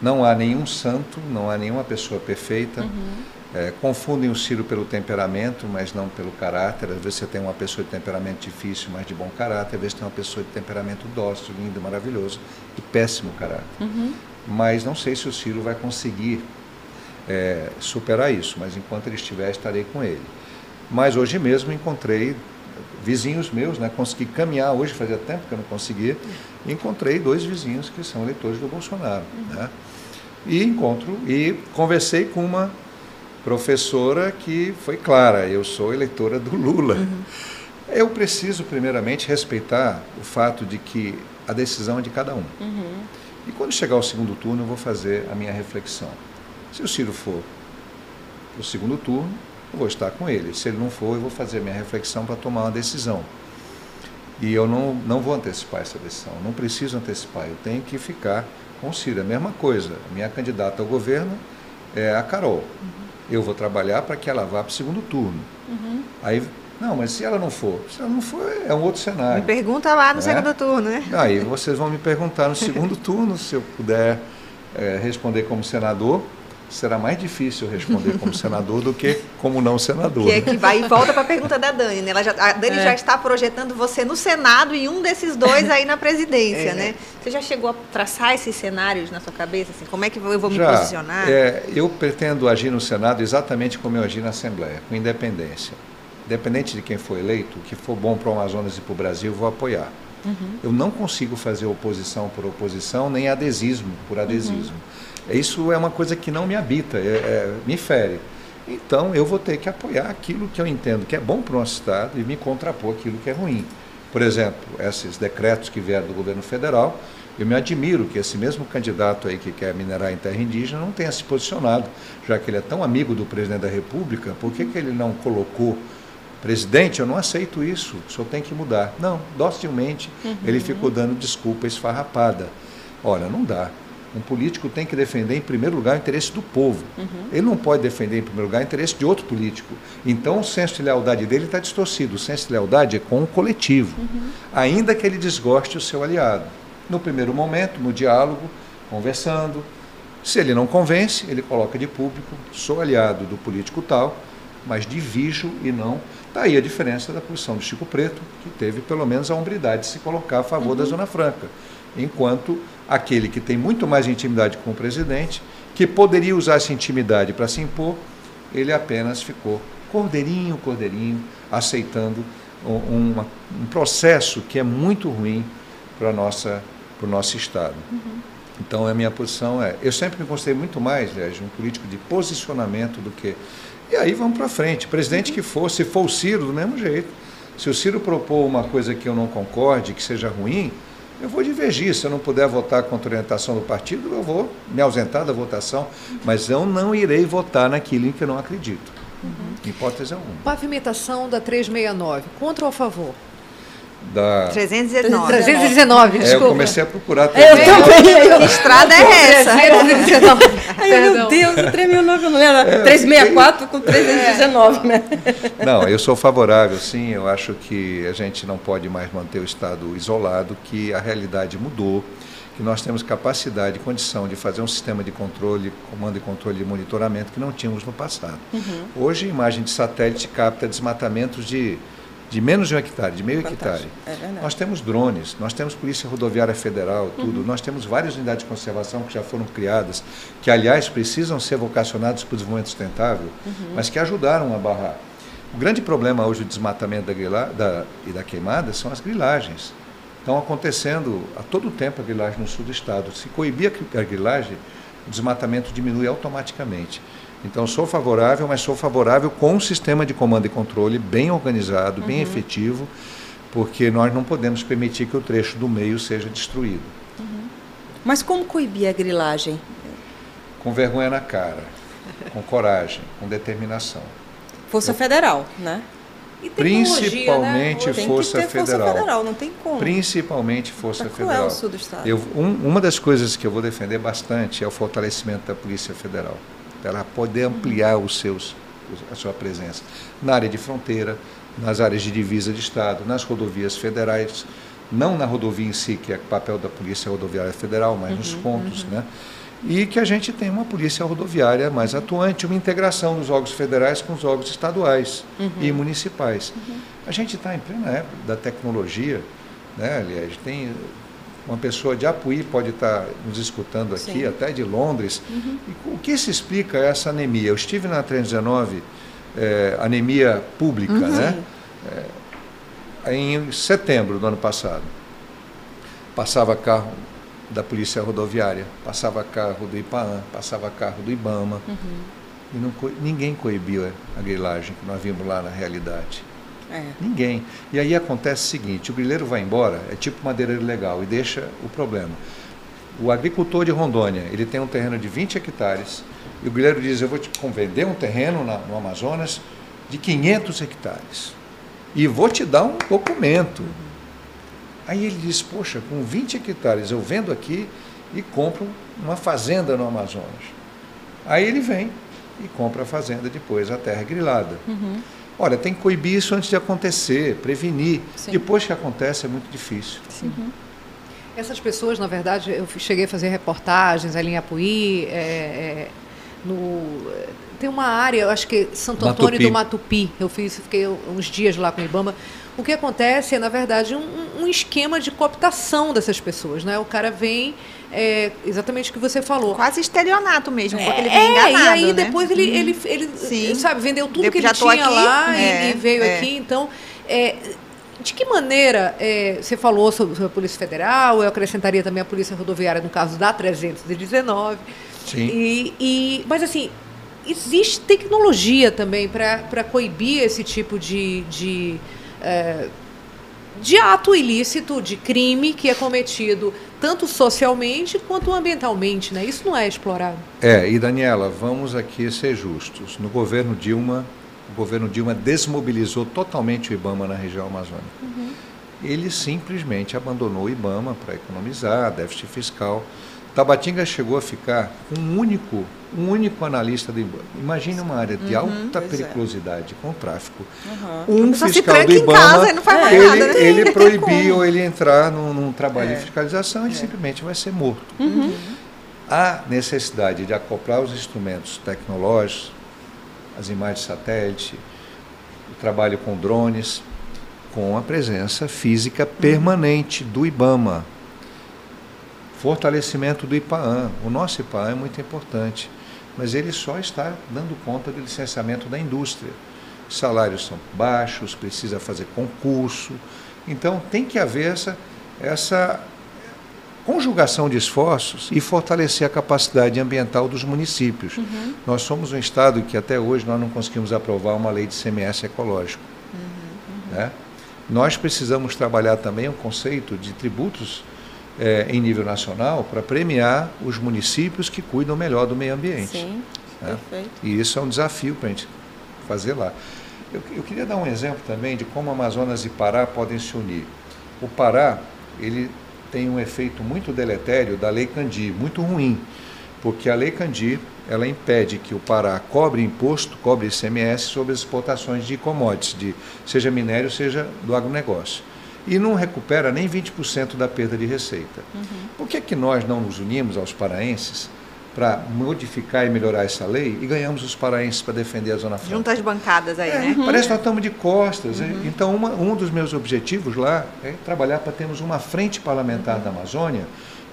Não há nenhum santo, não há nenhuma pessoa perfeita. Uhum. É, confundem o Ciro pelo temperamento, mas não pelo caráter. Às vezes você tem uma pessoa de temperamento difícil, mas de bom caráter. Às vezes tem uma pessoa de temperamento dócil, lindo, maravilhoso, e péssimo caráter. Uhum. Mas não sei se o Ciro vai conseguir é, superar isso, mas enquanto ele estiver, estarei com ele. Mas hoje mesmo encontrei vizinhos meus, né? Consegui caminhar hoje, fazia tempo que eu não conseguia, e encontrei dois vizinhos que são eleitores do Bolsonaro, uhum. né? E encontro e conversei com uma professora que foi clara, eu sou eleitora do Lula. Uhum. Eu preciso primeiramente respeitar o fato de que a decisão é de cada um. Uhum. E quando chegar o segundo turno, eu vou fazer a minha reflexão. Se o Ciro for para o segundo turno, eu vou estar com ele. Se ele não for, eu vou fazer minha reflexão para tomar uma decisão. E eu não, não vou antecipar essa decisão, não preciso antecipar, eu tenho que ficar com o Ciro. É a mesma coisa, a minha candidata ao governo é a Carol. Uhum. Eu vou trabalhar para que ela vá para o segundo turno. Uhum. Aí, não, mas se ela não for? Se ela não for, é um outro cenário. Me pergunta lá no é? segundo turno, né? Aí vocês vão me perguntar no segundo turno, se eu puder é, responder como senador será mais difícil responder como senador do que como não senador. Que, é que vai e volta para a pergunta da Dani. Né? Ela já, a Dani é. já está projetando você no Senado e um desses dois aí na presidência, é. né? Você já chegou a traçar esses cenários na sua cabeça? Assim, como é que eu vou me já, posicionar? É, eu pretendo agir no Senado exatamente como eu agi na Assembleia, com independência. Independente de quem for eleito, o que for bom para o Amazonas e para o Brasil, eu vou apoiar. Uhum. Eu não consigo fazer oposição por oposição, nem adesismo por adesismo. Uhum. Isso é uma coisa que não me habita, é, é, me fere. Então eu vou ter que apoiar aquilo que eu entendo que é bom para o nosso Estado e me contrapor aquilo que é ruim. Por exemplo, esses decretos que vieram do governo federal, eu me admiro que esse mesmo candidato aí que quer minerar em terra indígena não tenha se posicionado, já que ele é tão amigo do presidente da República, por que, que ele não colocou presidente, eu não aceito isso, o senhor tem que mudar. Não, docilmente uhum. ele ficou dando desculpa esfarrapada. Olha, não dá. Um político tem que defender, em primeiro lugar, o interesse do povo. Uhum. Ele não pode defender, em primeiro lugar, o interesse de outro político. Então, o senso de lealdade dele está distorcido. O senso de lealdade é com o coletivo, uhum. ainda que ele desgoste o seu aliado. No primeiro momento, no diálogo, conversando. Se ele não convence, ele coloca de público: sou aliado do político tal, mas divijo e não. Daí tá a diferença da posição do Chico Preto, que teve pelo menos a hombridade de se colocar a favor uhum. da Zona Franca enquanto aquele que tem muito mais intimidade com o presidente, que poderia usar essa intimidade para se impor, ele apenas ficou cordeirinho, cordeirinho, aceitando um, um processo que é muito ruim para nossa para o nosso Estado. Uhum. Então, a minha posição é: eu sempre me considerei muito mais, aliás, um político de posicionamento do que. E aí vamos para frente. Presidente uhum. que for, se for o Ciro, do mesmo jeito. Se o Ciro propor uma coisa que eu não concorde, que seja ruim, eu vou divergir. Se eu não puder votar contra a orientação do partido, eu vou me ausentar da votação, mas eu não irei votar naquilo em que eu não acredito. Uhum. Hipótese alguma. Pavimentação da 369, contra ou a favor? Da 319. 319, desculpa. É, eu comecei a procurar. Eu também. Eu, que estrada é essa? 319. Ai, meu Deus, 3009 eu não lembro. É, 364 com 319, né? Não, eu sou favorável, sim. Eu acho que a gente não pode mais manter o Estado isolado, que a realidade mudou que nós temos capacidade e condição de fazer um sistema de controle, comando e controle de monitoramento que não tínhamos no passado. Uhum. Hoje, imagem de satélite capta desmatamentos de de menos de um hectare, de meio Fantástico. hectare. É nós temos drones, nós temos Polícia Rodoviária Federal, tudo. Uhum. Nós temos várias unidades de conservação que já foram criadas, que, aliás, precisam ser vocacionadas para o desenvolvimento sustentável, uhum. mas que ajudaram a barrar. O grande problema hoje do desmatamento da, grila, da, e da queimada são as grilagens. Estão acontecendo a todo tempo a grilagem no sul do estado. Se coibir a grilagem, o desmatamento diminui automaticamente. Então, sou favorável, mas sou favorável com um sistema de comando e controle bem organizado, uhum. bem efetivo, porque nós não podemos permitir que o trecho do meio seja destruído. Uhum. Mas como coibir a grilagem? Com vergonha na cara, com coragem, com determinação. Força Eu... Federal, né? Principalmente né? Força Federal. Força Federal, não tem como. Principalmente Força tá Federal. o sul do estado. Eu, um, uma das coisas que eu vou defender bastante é o fortalecimento da Polícia Federal para ela poder ampliar os seus, a sua presença na área de fronteira, nas áreas de divisa de Estado, nas rodovias federais, não na rodovia em si, que é papel da Polícia Rodoviária Federal, mas uhum, nos pontos, uhum. né? E que a gente tem uma polícia rodoviária mais atuante, uma integração dos órgãos federais com os órgãos estaduais uhum. e municipais. Uhum. A gente está em plena época da tecnologia, né? aliás, tem uma pessoa de Apuí pode estar nos escutando aqui, Sim. até de Londres. Uhum. o que se explica essa anemia? Eu estive na 319, é, anemia pública, uhum. né? É, em setembro do ano passado. Passava carro da Polícia Rodoviária, passava carro do IPAAN, passava carro do IBAMA. Uhum. E não, ninguém coibiu a grilagem que nós vimos lá na realidade. É. Ninguém. E aí acontece o seguinte: o grileiro vai embora, é tipo madeireiro legal, e deixa o problema. O agricultor de Rondônia, ele tem um terreno de 20 hectares, e o grileiro diz: Eu vou te vender um terreno na, no Amazonas de 500 hectares, e vou te dar um documento. Aí ele diz: Poxa, com 20 hectares eu vendo aqui e compro uma fazenda no Amazonas. Aí ele vem e compra a fazenda depois, a terra grilada. Uhum. Olha, tem que coibir isso antes de acontecer, prevenir. Sim. Depois que acontece é muito difícil. Uhum. Essas pessoas, na verdade, eu cheguei a fazer reportagens ali em Apuí, é, é, no, tem uma área, eu acho que Santo Antônio Matupi. do Matupi, eu fiz, fiquei uns dias lá com o Ibama. O que acontece é, na verdade, um, um esquema de cooptação dessas pessoas. Né? O cara vem é exatamente o que você falou. Quase estelionato mesmo, porque ele vem é, enganado, E aí né? depois ele, uhum. ele, ele, ele sabe, vendeu tudo depois que ele tinha aqui, lá é, e, veio é. aqui. Então, é, de que maneira, é, você falou sobre, sobre, a Polícia Federal, eu acrescentaria também a Polícia Rodoviária no caso da 319. Sim. E, e, mas assim, existe tecnologia também para coibir esse tipo de, de é, de ato ilícito, de crime que é cometido tanto socialmente quanto ambientalmente, né? Isso não é explorado. É, e Daniela, vamos aqui ser justos. No governo Dilma, o governo Dilma desmobilizou totalmente o IBAMA na região amazônica. Uhum. Ele simplesmente abandonou o IBAMA para economizar, déficit fiscal. Tabatinga chegou a ficar com um único, um único analista do IBAMA. Imagine uma área de uhum, alta é. periculosidade é. com tráfico. Uhum. Um fiscal do IBAMA, casa, ele, nada, né? ele proibiu ele entrar num, num trabalho é. de fiscalização, ele é. simplesmente vai ser morto. Uhum. Há necessidade de acoplar os instrumentos tecnológicos, as imagens de satélite, o trabalho com drones, com a presença física permanente do IBAMA Fortalecimento do IPAAN. O nosso IPAAN é muito importante, mas ele só está dando conta do licenciamento da indústria. Os salários são baixos, precisa fazer concurso. Então tem que haver essa, essa conjugação de esforços e fortalecer a capacidade ambiental dos municípios. Uhum. Nós somos um estado que até hoje nós não conseguimos aprovar uma lei de CMS ecológico. Uhum, uhum. Né? Nós precisamos trabalhar também o conceito de tributos é, em nível nacional para premiar os municípios que cuidam melhor do meio ambiente. Sim, né? perfeito. E isso é um desafio para a gente fazer lá. Eu, eu, queria dar um exemplo também de como Amazonas e Pará podem se unir. o Pará, ele tem um efeito muito deletério da Lei Candir, muito ruim, porque a Lei Candir, ela impede que o Pará cobre imposto, cobre ICMS sobre as exportações de commodities, de, seja minério, seja do agronegócio. E não recupera nem 20% da perda de receita. Uhum. Por que, que nós não nos unimos aos paraenses para modificar e melhorar essa lei e ganhamos os paraenses para defender a Zona Franca. Juntas bancadas aí, é, né? Parece que nós estamos de costas. Uhum. Então, uma, um dos meus objetivos lá é trabalhar para termos uma frente parlamentar uhum. da Amazônia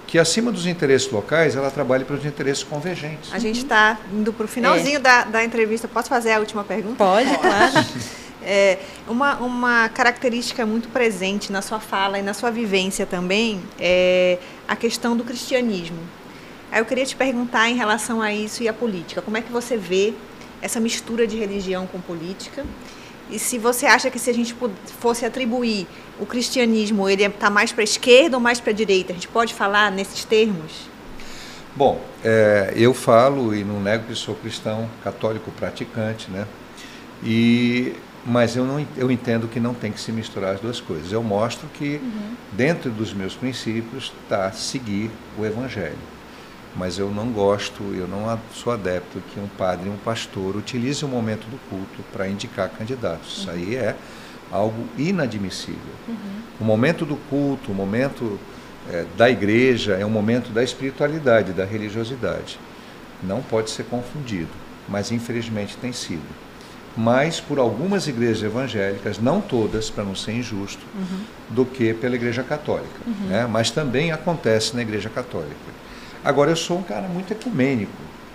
que, acima dos interesses locais, ela trabalhe para os interesses convergentes. A gente está indo para o finalzinho é. da, da entrevista. Posso fazer a última pergunta? Pode, claro. É, uma, uma característica muito presente na sua fala e na sua vivência também é a questão do cristianismo. Aí eu queria te perguntar em relação a isso e a política. Como é que você vê essa mistura de religião com política? E se você acha que se a gente fosse atribuir o cristianismo, ele está mais para a esquerda ou mais para a direita? A gente pode falar nesses termos? Bom, é, eu falo e não nego que sou cristão, católico praticante, né? E mas eu não eu entendo que não tem que se misturar as duas coisas. Eu mostro que uhum. dentro dos meus princípios está seguir o evangelho mas eu não gosto, eu não sou adepto que um padre, um pastor utilize o momento do culto para indicar candidatos. Uhum. Isso aí é algo inadmissível. Uhum. O momento do culto, o momento é, da igreja é um momento da espiritualidade, da religiosidade. Não pode ser confundido, mas infelizmente tem sido. Mais por algumas igrejas evangélicas, não todas, para não ser injusto, uhum. do que pela igreja católica. Uhum. Né? Mas também acontece na igreja católica. Agora, eu sou um cara muito ecumênico.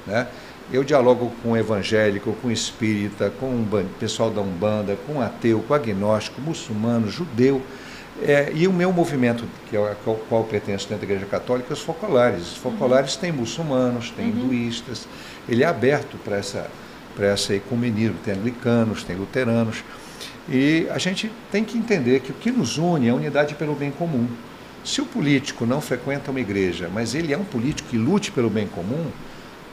Né? Eu dialogo com evangélico, com espírita, com o pessoal da Umbanda, com ateu, com agnóstico, muçulmano, judeu. É, e o meu movimento, que é o qual eu pertenço dentro da Igreja Católica, é os focolares. Os focolares uhum. têm muçulmanos, têm uhum. hinduístas. Ele é aberto para essa, essa ecumenismo. Tem anglicanos, tem luteranos. E a gente tem que entender que o que nos une é a unidade pelo bem comum. Se o político não frequenta uma igreja, mas ele é um político que lute pelo bem comum,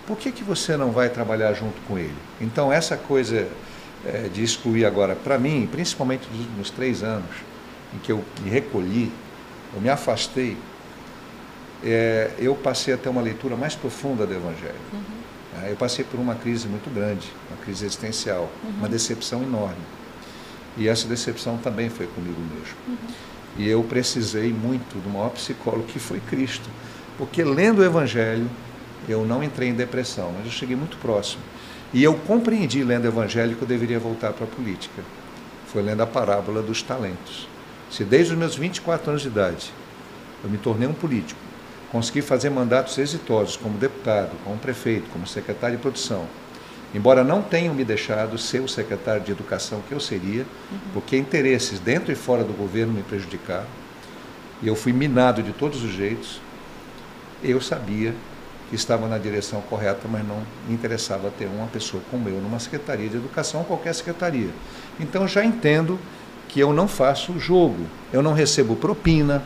por que, que você não vai trabalhar junto com ele? Então, essa coisa é, de excluir agora, para mim, principalmente nos últimos três anos, em que eu me recolhi, eu me afastei, é, eu passei a ter uma leitura mais profunda do Evangelho. Uhum. É, eu passei por uma crise muito grande, uma crise existencial, uhum. uma decepção enorme. E essa decepção também foi comigo mesmo. Uhum. E eu precisei muito do maior psicólogo que foi Cristo. Porque lendo o Evangelho, eu não entrei em depressão, mas eu cheguei muito próximo. E eu compreendi, lendo o Evangelho, que eu deveria voltar para a política. Foi lendo a parábola dos talentos. Se desde os meus 24 anos de idade eu me tornei um político, consegui fazer mandatos exitosos como deputado, como prefeito, como secretário de produção, embora não tenham me deixado ser o secretário de educação que eu seria, uhum. porque interesses dentro e fora do governo me prejudicaram, e eu fui minado de todos os jeitos, eu sabia que estava na direção correta, mas não me interessava ter uma pessoa como eu numa secretaria de educação, qualquer secretaria. Então já entendo que eu não faço jogo, eu não recebo propina,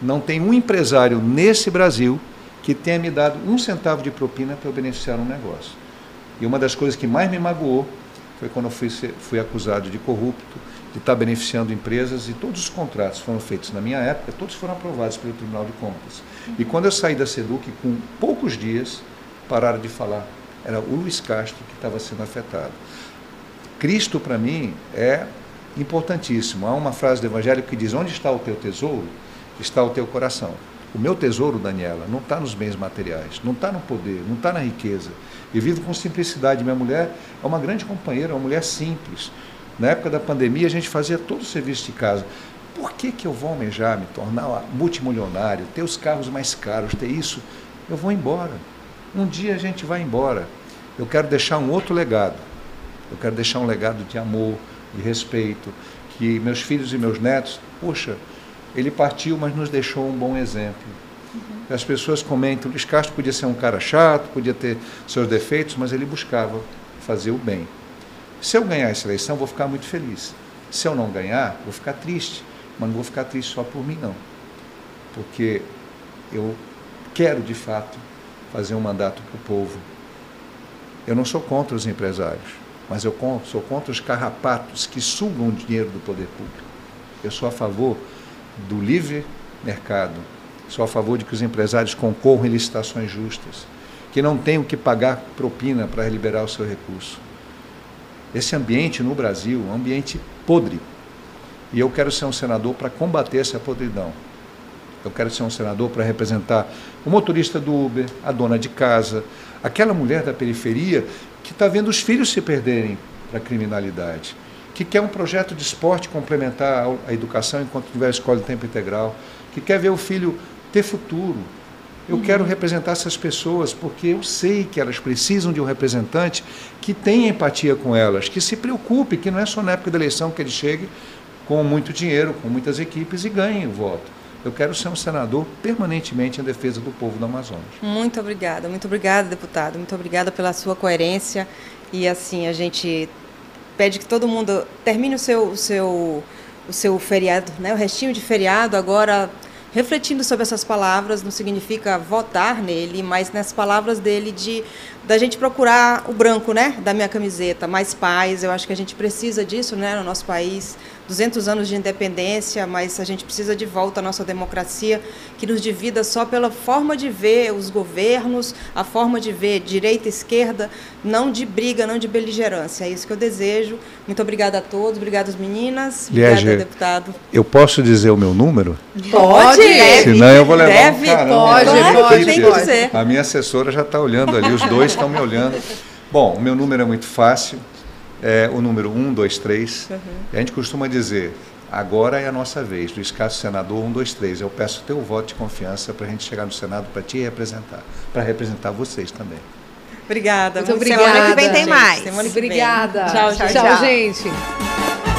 não tem um empresário nesse Brasil que tenha me dado um centavo de propina para eu beneficiar um negócio. E uma das coisas que mais me magoou foi quando eu fui, fui acusado de corrupto, de estar beneficiando empresas e todos os contratos foram feitos na minha época, todos foram aprovados pelo Tribunal de Contas. E quando eu saí da SEDUC, com poucos dias, pararam de falar. Era o Luiz Castro que estava sendo afetado. Cristo, para mim, é importantíssimo. Há uma frase do Evangelho que diz: Onde está o teu tesouro, está o teu coração. O meu tesouro, Daniela, não está nos bens materiais, não está no poder, não está na riqueza. Eu vivo com simplicidade. Minha mulher é uma grande companheira, uma mulher simples. Na época da pandemia, a gente fazia todo o serviço de casa. Por que, que eu vou almejar me tornar multimilionário, ter os carros mais caros, ter isso? Eu vou embora. Um dia a gente vai embora. Eu quero deixar um outro legado. Eu quero deixar um legado de amor, de respeito, que meus filhos e meus netos, poxa, ele partiu, mas nos deixou um bom exemplo. Uhum. As pessoas comentam, Luiz Castro podia ser um cara chato, podia ter seus defeitos, mas ele buscava fazer o bem. Se eu ganhar essa eleição, vou ficar muito feliz. Se eu não ganhar, vou ficar triste, mas não vou ficar triste só por mim, não. Porque eu quero, de fato, fazer um mandato para o povo. Eu não sou contra os empresários, mas eu sou contra os carrapatos que sugam o dinheiro do poder público. Eu sou a favor do livre mercado. Sou a favor de que os empresários concorram em licitações justas, que não tenham que pagar propina para liberar o seu recurso. Esse ambiente no Brasil é um ambiente podre. E eu quero ser um senador para combater essa podridão. Eu quero ser um senador para representar o motorista do Uber, a dona de casa, aquela mulher da periferia que está vendo os filhos se perderem para a criminalidade, que quer um projeto de esporte complementar à educação enquanto tiver escola de tempo integral, que quer ver o filho ter futuro. Eu uhum. quero representar essas pessoas porque eu sei que elas precisam de um representante que tenha empatia com elas, que se preocupe, que não é só na época da eleição que ele chegue com muito dinheiro, com muitas equipes e ganhe o voto. Eu quero ser um senador permanentemente em defesa do povo do Amazonas. Muito obrigada, muito obrigada, deputado. Muito obrigada pela sua coerência. E assim, a gente pede que todo mundo termine o seu, o seu, o seu feriado, né? o restinho de feriado, agora refletindo sobre essas palavras, não significa votar nele, mas nas palavras dele de da gente procurar o branco, né, da minha camiseta, mais paz. Eu acho que a gente precisa disso, né, no nosso país. 200 anos de independência, mas a gente precisa de volta à nossa democracia, que nos divida só pela forma de ver os governos, a forma de ver direita e esquerda, não de briga, não de beligerância. É isso que eu desejo. Muito obrigada a todos, obrigada às meninas, obrigada, deputado. Eu posso dizer o meu número? Pode, deve. Senão eu vou levar deve, um caramba, pode, pode, que dizer. A minha assessora já está olhando ali, os dois estão me olhando. Bom, o meu número é muito fácil, é o número 123. Uhum. a gente costuma dizer, agora é a nossa vez, do escasso senador 123. Eu peço teu voto de confiança para a gente chegar no Senado para te representar, para representar vocês também. Obrigada. Muito obrigada. Semana que vem tem mais. Semana que obrigada. Vem. Tchau, tchau, tchau, tchau, gente.